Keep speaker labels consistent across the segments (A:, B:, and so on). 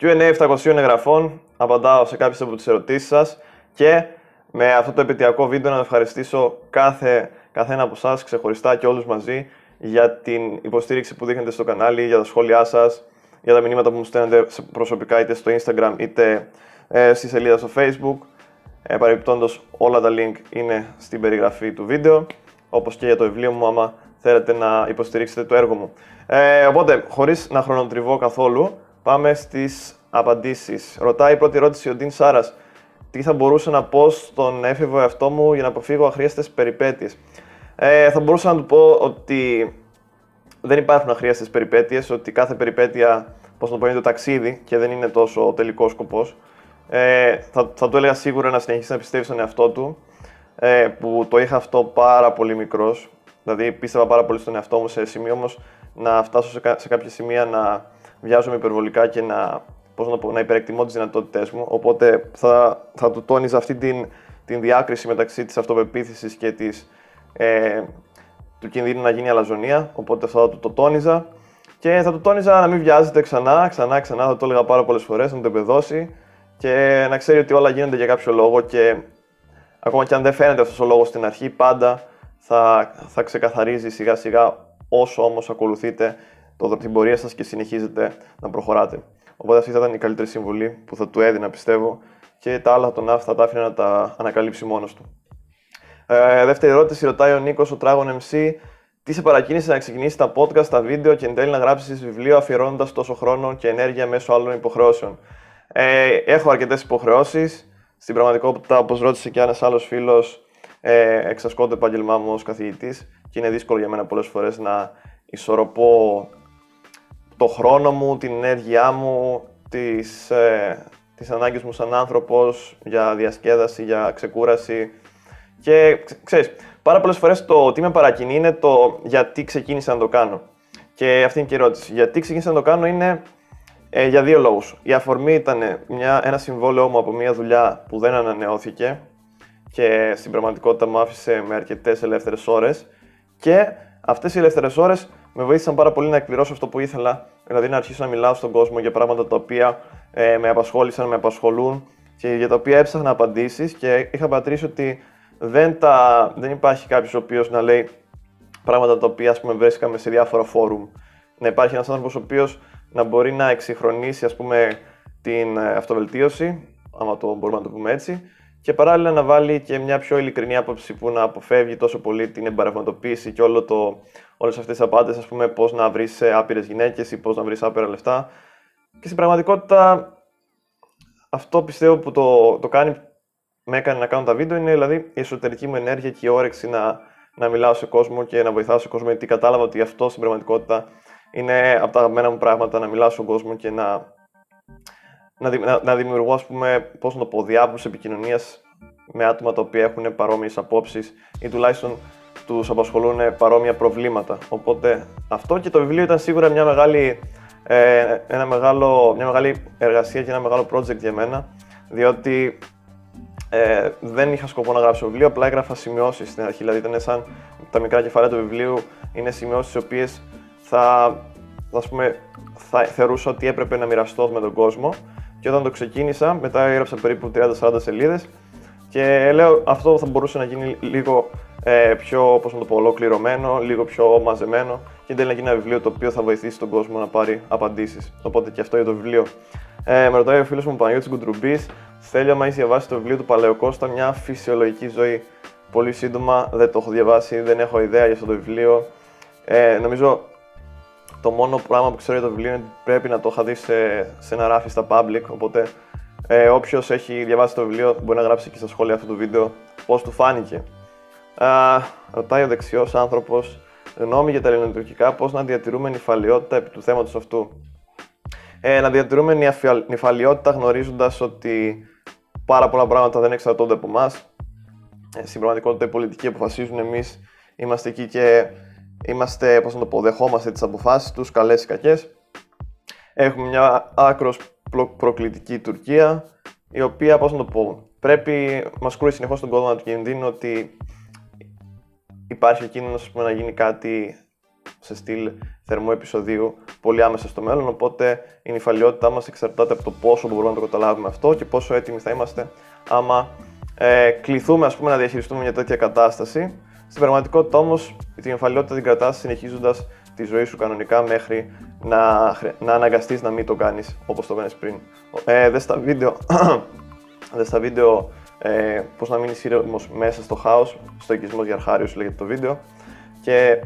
A: Q&A 700 εγγραφών, απαντάω σε κάποιες από τις ερωτήσεις σας και με αυτό το επαιτειακό βίντεο να ευχαριστήσω κάθε, καθένα από εσά ξεχωριστά και όλους μαζί για την υποστήριξη που δείχνετε στο κανάλι, για τα σχόλιά σας, για τα μηνύματα που μου στέλνετε προσωπικά είτε στο Instagram είτε ε, στη σελίδα στο Facebook. Ε, παρεμπιπτόντως όλα τα link είναι στην περιγραφή του βίντεο, όπως και για το βιβλίο μου άμα θέλετε να υποστηρίξετε το έργο μου. Ε, οπότε, χωρίς να χρονοτριβώ καθόλου, πάμε στις απαντήσεις. Ρωτάει η πρώτη ερώτηση ο Ντίν Σάρας. Τι θα μπορούσα να πω στον έφηβο εαυτό μου για να αποφύγω αχρίαστες περιπέτειες; Ε, θα μπορούσα να του πω ότι δεν υπάρχουν αχρίαστες περιπέτειες, ότι κάθε περιπέτεια, πώς να πω, είναι το ταξίδι και δεν είναι τόσο ο τελικός σκοπός. Ε, θα, θα του έλεγα σίγουρα να συνεχίσει να πιστεύει στον εαυτό του, ε, που το είχα αυτό πάρα πολύ μικρός. Δηλαδή πίστευα πάρα πολύ στον εαυτό μου σε σημείο όμως να φτάσω σε, σε κάποια σημεία να βιάζομαι υπερβολικά και να, πώς να, πω, να υπερεκτιμώ τις δυνατότητές μου. Οπότε θα, θα του τόνιζα αυτή την, την διάκριση μεταξύ της αυτοπεποίθησης και της, ε, του κινδύνου να γίνει αλαζονία. Οπότε θα του το τόνιζα. Και θα του τόνιζα να μην βιάζεται ξανά, ξανά, ξανά. Θα το έλεγα πάρα πολλές φορές, να το εμπεδώσει και να ξέρει ότι όλα γίνονται για κάποιο λόγο και ακόμα και αν δεν φαίνεται αυτός ο λόγος στην αρχή, πάντα θα, θα ξεκαθαρίζει σιγά σιγά όσο όμως ακολουθείτε το, την πορεία σας και συνεχίζετε να προχωράτε. Οπότε αυτή θα ήταν η καλύτερη συμβουλή που θα του έδινα πιστεύω και τα άλλα τον θα τα άφηνα να τα ανακαλύψει μόνος του. Ε, δεύτερη ερώτηση ρωτάει ο Νίκος, ο Dragon MC, τι σε παρακίνησε να ξεκινήσεις τα podcast, τα βίντεο και εν τέλει να γράψεις βιβλίο αφιερώνοντας τόσο χρόνο και ενέργεια μέσω άλλων υποχρεώσεων; Ε, έχω αρκετές υποχρεώσεις. Στην πραγματικότητα, όπως ρώτησε και ένας άλλος φίλος, ε, εξασκώ το επάγγελμά μου ως καθηγητής και είναι δύσκολο για μένα πολλές φορές να ισορροπώ το χρόνο μου, την ενέργειά μου, τις, ε, τις ανάγκες μου σαν άνθρωπος για διασκέδαση, για ξεκούραση και ξέρεις, πάρα πολλές φορές το τι με παρακινεί είναι το γιατί ξεκίνησα να το κάνω. Και αυτή είναι και η ερώτηση. Γιατί ξεκίνησα να το κάνω είναι ε, για δύο λόγους. Η αφορμή ήταν μια, ένα συμβόλαιό μου από μια δουλειά που δεν ανανεώθηκε και στην πραγματικότητα μου άφησε με αρκετές ελεύθερες ώρες. Και αυτές οι ελεύθερες ώρες με βοήθησαν πάρα πολύ να εκπληρώσω αυτό που ήθελα, δηλαδή να αρχίσω να μιλάω στον κόσμο για πράγματα τα οποία ε, με απασχόλησαν, με απασχολούν και για τα οποία έψαχνα απαντήσεις και είχα πατρίσει ότι δεν, τα, δεν υπάρχει κάποιος ο οποίος να λέει πράγματα τα οποία ας πούμε, βρέθηκαμε σε διάφορα φόρουμ. Να υπάρχει ένας άνθρωπος ο οποίος να μπορεί να εξυγχρονίσει ας πούμε, την ε, αυτοβελτίωση, άμα το μπορούμε να το πούμε έτσι, και παράλληλα να βάλει και μια πιο ειλικρινή άποψη που να αποφεύγει τόσο πολύ την εμπαρευματοποίηση και όλο το, όλες αυτές τις απάντες, ας πούμε, πώς να βρεις άπειρες γυναίκες ή πώς να βρεις άπειρα λεφτά. Και στην πραγματικότητα αυτό πιστεύω που το, το κάνει, με έκανε να κάνω τα βίντεο είναι δηλαδή η εσωτερική μου ενέργεια και η όρεξη να, να μιλάω σε κόσμο και να βοηθάω σε κόσμο γιατί κατάλαβα ότι αυτό στην πραγματικότητα είναι από τα αγαπημένα μου πράγματα να μιλάω στον κόσμο και να, να, να, να δημιουργώ, ας πούμε, πώς να το πω, διάβλους επικοινωνίας με άτομα τα οποία έχουν παρόμοιες απόψεις ή τουλάχιστον τους απασχολούν παρόμοια προβλήματα. Οπότε αυτό και το βιβλίο ήταν σίγουρα μια μεγάλη, ε, ένα μεγάλο, μια μεγάλη εργασία και ένα μεγάλο project για μένα, διότι ε, δεν είχα σκοπό να γράψω βιβλίο, απλά έγραφα σημειώσεις στην αρχή. Δηλαδή, ήταν σαν τα μικρά κεφάλαια του βιβλίου, είναι σημειώσεις τι οποίες θα, ας πούμε, θα θεωρούσα ότι έπρεπε να μοιραστώ με τον κόσμο και όταν το ξεκίνησα, μετά έγραψα περίπου 30-40 σελίδες και λέω αυτό θα μπορούσε να γίνει λίγο ε, πιο πώς να το πω, ολοκληρωμένο, λίγο πιο μαζεμένο και τέλει να γίνει ένα βιβλίο το οποίο θα βοηθήσει τον κόσμο να πάρει απαντήσεις. Οπότε και αυτό για το βιβλίο. Ε, με ρωτάει ο φίλος μου Παναγιώτης Γκουντρουμπή, θέλει άμα έχεις διαβάσει το βιβλίο του Παλαιοκώστα, μια φυσιολογική ζωή; Πολύ σύντομα, δεν το έχω διαβάσει, δεν έχω ιδέα για αυτό το βιβλίο. Ε, νομίζω το μόνο πράγμα που ξέρω για το βιβλίο είναι ότι πρέπει να το είχα δει σε, σε ένα ράφι στα public. Οπότε, ε, όποιος έχει διαβάσει το βιβλίο μπορεί να γράψει και στα σχόλια αυτού του βίντεο πώς του φάνηκε. Α, ρωτάει ο δεξιός άνθρωπος γνώμη για τα ελληνοτουρκικά, πώς να διατηρούμε νυφαλιότητα επί του θέματος αυτού; Ε, να διατηρούμε νυφαλιότητα γνωρίζοντας ότι πάρα πολλά πράγματα δεν εξαρτώνται από εμάς. Ε, στην πραγματικότητα, οι πολιτικοί αποφασίζουν, εμείς είμαστε εκεί και Είμαστε, πώς να το πω, δεχόμαστε τις αποφάσεις τους, καλές ή κακές. Έχουμε μια άκρος προκλητική Τουρκία, η οποία, πώς να το πω, πρέπει, μας κρούει συνεχώς τον κόδωνα του κινδύνου ότι υπάρχει ο κίνδυνος να γίνει κάτι σε στυλ θερμού επεισοδίου πολύ άμεσα στο μέλλον. Οπότε η νυφαλιότητά μας εξαρτάται από το πόσο μπορούμε να το καταλάβουμε αυτό και πόσο έτοιμοι θα είμαστε άμα ε, κληθούμε ας πούμε, να διαχειριστούμε μια τέτοια κατάσταση. Στην πραγματικότητα όμως την νυφαλιότητα την κρατάς συνεχίζοντας τη ζωή σου κανονικά μέχρι να, να αναγκαστείς να μην το κάνεις όπως το έκανε πριν. Ε, δες τα βίντεο, δες τα βίντεο ε, πώς να μείνεις ήρεμος μέσα στο χάος, στο οικισμός Γιαρχάριο λέγεται το βίντεο. Και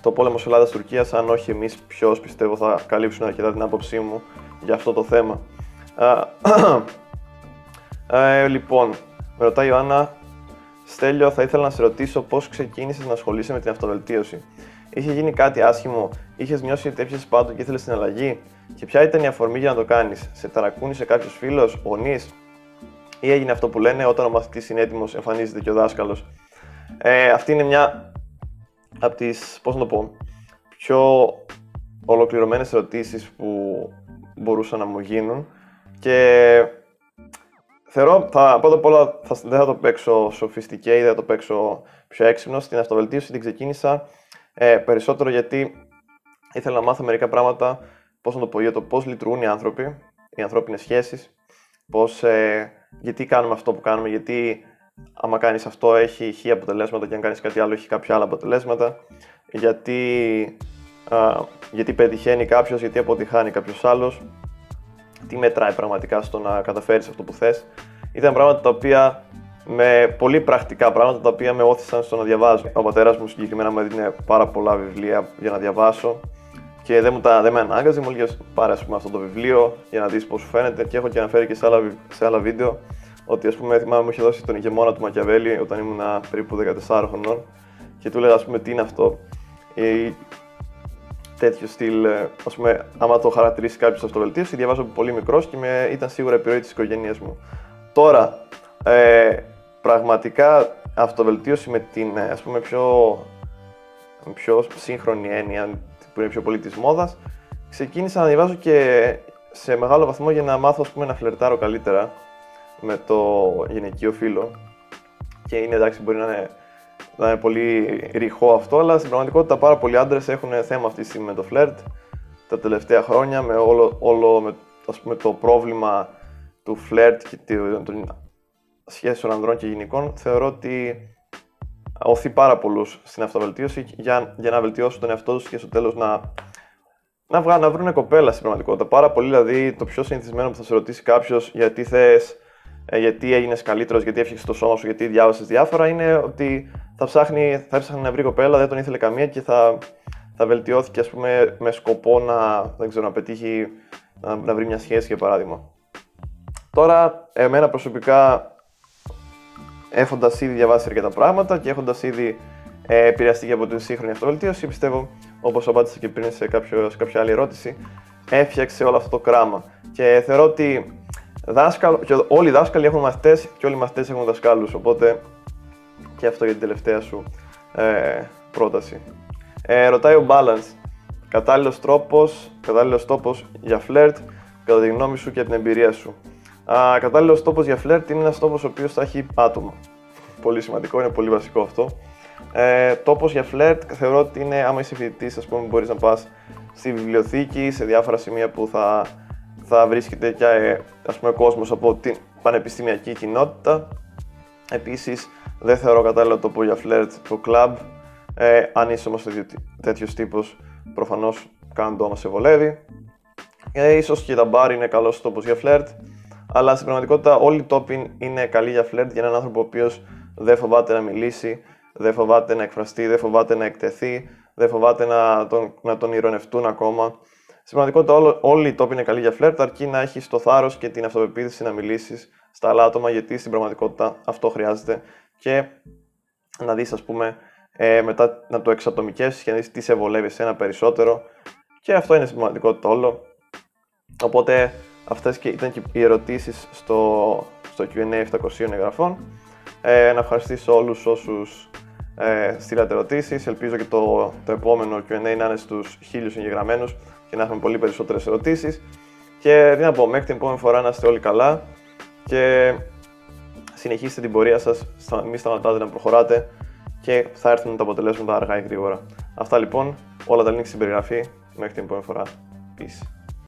A: το πόλεμο Ελλάδα-Τουρκία, αν όχι εμείς, ποιος πιστεύω θα καλύψουν αρκετά την άποψή μου για αυτό το θέμα. Ε, λοιπόν, με ρωτάει η Ιωάννα, Στέλιο, θα ήθελα να σε ρωτήσω πώς ξεκίνησες να ασχολείσαι με την αυτοβελτίωση. Είχε γίνει κάτι άσχημο, είχες νιώσει ότι έπιασες πάντο και ήθελες την αλλαγή; Και ποια ήταν η αφορμή για να το κάνεις, Σε ταρακούνησε κάποιος φίλος, γονείς, ή έγινε αυτό που λένε όταν ο μαθητής είναι έτοιμος, εμφανίζεται και ο δάσκαλος; Ε, αυτή είναι μια από τις, πώς να το πω, πιο ολοκληρωμένες ερωτήσεις που μπορούσαν να μου γίνουν. Και θεωρώ, θα, πρώτα απ' όλα θα, δεν θα το παίξω σοφιστικέ ή δεν θα το παίξω πιο έξυπνο. Στην αυτοβελτίωση την ξεκίνησα ε, περισσότερο γιατί ήθελα να μάθω μερικά πράγματα, πώς να το πω, για το πώς λειτουργούν οι άνθρωποι, οι ανθρώπινες σχέσεις, πώς, ε, γιατί κάνουμε αυτό που κάνουμε, γιατί άμα κάνεις αυτό έχει χ αποτελέσματα και αν κάνεις κάτι άλλο έχει κάποια άλλα αποτελέσματα, γιατί, α, γιατί πετυχαίνει κάποιος, γιατί αποτυχάνει κάποιος άλλος, τι μετράει πραγματικά στο να καταφέρεις αυτό που θες. Ήταν πράγματα τα οποία με πολύ πρακτικά πράγματα τα οποία με όθησαν στο να διαβάζω. Ο πατέρας μου συγκεκριμένα μου έδινε πάρα πολλά βιβλία για να διαβάσω και δεν, μου τα, δεν με ανάγκαζε, μου έλεγε πάρε ας πούμε, αυτό το βιβλίο για να δεις πώς σου φαίνεται. Και έχω και αναφέρει και σε άλλα, σε άλλα βίντεο ότι ας πούμε, θυμάμαι μου είχε δώσει τον ηγεμόνα του Μακιαβέλη όταν ήμουν περίπου 14 χρονών και του έλεγα ας πούμε τι είναι αυτό. Ή τέτοιο στυλ, ε, ας πούμε, άμα το χαρακτηρίσει κάποιος αυτοβελτίωση, διαβάζω από πολύ μικρός και με, ήταν σίγουρα επιρροή της οικογένειας μου. Τώρα, ε, πραγματικά αυτοβελτίωση με την ας πούμε πιο, πιο σύγχρονη έννοια που είναι πιο πολύ της μόδας ξεκίνησα να διαβάζω και σε μεγάλο βαθμό για να μάθω ας πούμε, να φλερτάρω καλύτερα με το γυναικείο φύλλο και είναι εντάξει μπορεί να είναι, να είναι πολύ ρηχό αυτό αλλά στην πραγματικότητα πάρα πολλοί άντρες έχουν θέμα αυτή τη στιγμή με το φλερτ τα τελευταία χρόνια με όλο, όλο με, ας πούμε, το πρόβλημα του φλερτ και των σχέσεων ανδρών και γυναικών, θεωρώ ότι οθεί πάρα πολλούς στην αυτοβελτίωση για, για να βελτιώσουν τον εαυτό τους και στο τέλος να, να, βγα, να βρουν κοπέλα στην πραγματικότητα. Πάρα πολύ, δηλαδή, το πιο συνηθισμένο που θα σε ρωτήσει κάποιος γιατί θες, ε, γιατί έγινες καλύτερος, γιατί έφτιαξε το σώμα σου, γιατί διάβασες διάφορα, είναι ότι θα ψάχνει, θα έψαχνε να βρει κοπέλα, δεν τον ήθελε καμία και θα, θα βελτιώθηκε ας πούμε, με σκοπό να, δεν ξέρω, να πετύχει να, να βρει μια σχέση για παράδειγμα. Τώρα, εμένα προσωπικά έχοντας ήδη διαβάσει αρκετά πράγματα και έχοντας ήδη ε, επηρεαστεί και από την σύγχρονη αυτοβελτίωση, πιστεύω, όπως απάντησα και πριν σε, κάποιο, σε κάποια άλλη ερώτηση, έφτιαξε όλο αυτό το κράμα. Και θεωρώ ότι δάσκαλ, και όλοι οι δάσκαλοι έχουν μαθητές και όλοι οι μαθητές έχουν δασκάλους. Οπότε και αυτό για την τελευταία σου ε, πρόταση. Ε, ρωτάει ο Balance. Κατάλληλος τρόπο, κατάλληλος τόπος για φλερτ, κατά τη γνώμη σου και την εμπειρία σου. Κατάλληλος τόπος για φλερτ είναι ένας τόπος ο οποίος θα έχει άτομα. Πολύ σημαντικό, είναι πολύ βασικό αυτό. Ε, τόπος για φλερτ θεωρώ ότι είναι άμα είσαι φοιτητής, ας πούμε, μπορείς να πας στη βιβλιοθήκη, σε διάφορα σημεία που θα, θα βρίσκεται και ε, ας πούμε, κόσμος από την πανεπιστημιακή κοινότητα. Επίσης, δεν θεωρώ κατάλληλο τόπο για φλερτ το κλαμπ. Ε, αν είσαι όμω τέτοιος τύπος, προφανώς κάνω το άμα σε βολεύει. Ε, ίσως και τα μπαρ είναι καλός τόπος για φλερτ. Αλλά στην πραγματικότητα όλοι οι τόποι είναι καλοί για φλερτ για έναν άνθρωπο ο οποίος δεν φοβάται να μιλήσει, δεν φοβάται να εκφραστεί, δεν φοβάται να εκτεθεί, δεν φοβάται να τον, να τον ηρωνευτούν ακόμα. Στην πραγματικότητα όλοι οι τόποι είναι καλοί για φλερτ, αρκεί να έχεις το θάρρος και την αυτοπεποίθηση να μιλήσεις στα άλλα άτομα, γιατί στην πραγματικότητα αυτό χρειάζεται. Και να δεις, ας πούμε, ε, μετά να το εξατομικεύσει και να δεις τι σε βολεύει ένα περισσότερο. Και αυτό είναι στην πραγματικότητα όλο. Οπότε Αυτές και ήταν και οι ερωτήσεις στο, στο Q&A 700 εγγραφών. Ε, να ευχαριστήσω όλους όσους ε, στείλατε ερωτήσεις. Ελπίζω και το, το επόμενο Q&A να είναι στους χίλιους εγγεγραμμένους και να έχουμε πολύ περισσότερες ερωτήσεις. Και τι να πω, μέχρι την επόμενη φορά να είστε όλοι καλά και συνεχίστε την πορεία σας, μην σταματάτε να προχωράτε και θα έρθουν τα αποτελέσματα αργά ή γρήγορα. Αυτά λοιπόν, όλα τα links στην περιγραφή. Μέχρι την επόμενη φορά. Peace.